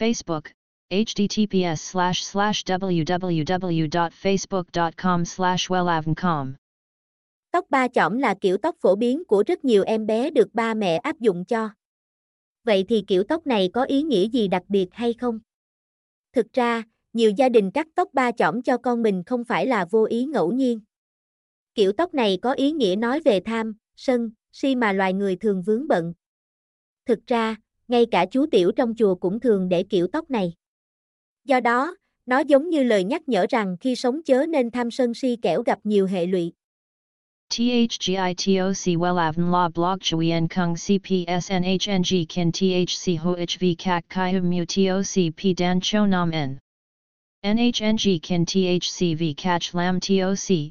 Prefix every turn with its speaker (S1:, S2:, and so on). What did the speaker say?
S1: Facebook, https slash slash www.facebook.com slash wellavncom.
S2: Tóc ba chỏm là kiểu tóc phổ biến của rất nhiều em bé được ba mẹ áp dụng cho. Vậy thì kiểu tóc này có ý nghĩa gì đặc biệt hay không? Thực ra, nhiều gia đình cắt tóc ba chỏm cho con mình không phải là vô ý ngẫu nhiên. Kiểu tóc này có ý nghĩa nói về tham, sân, si mà loài người thường vướng bận. Thực ra, ngay cả chú tiểu trong chùa cũng thường để kiểu tóc này. Do đó, nó giống như lời nhắc nhở rằng khi sống chớ nên tham sân si kẻo gặp nhiều hệ lụy.
S1: THGITOC WELAVN La Blog Chuyen Kung CPSNHNG Kin THC HOHV CAC CHI Hum Mu TOC P Dan Cho Nam N NHNG Kin THC V CACH Lam TOC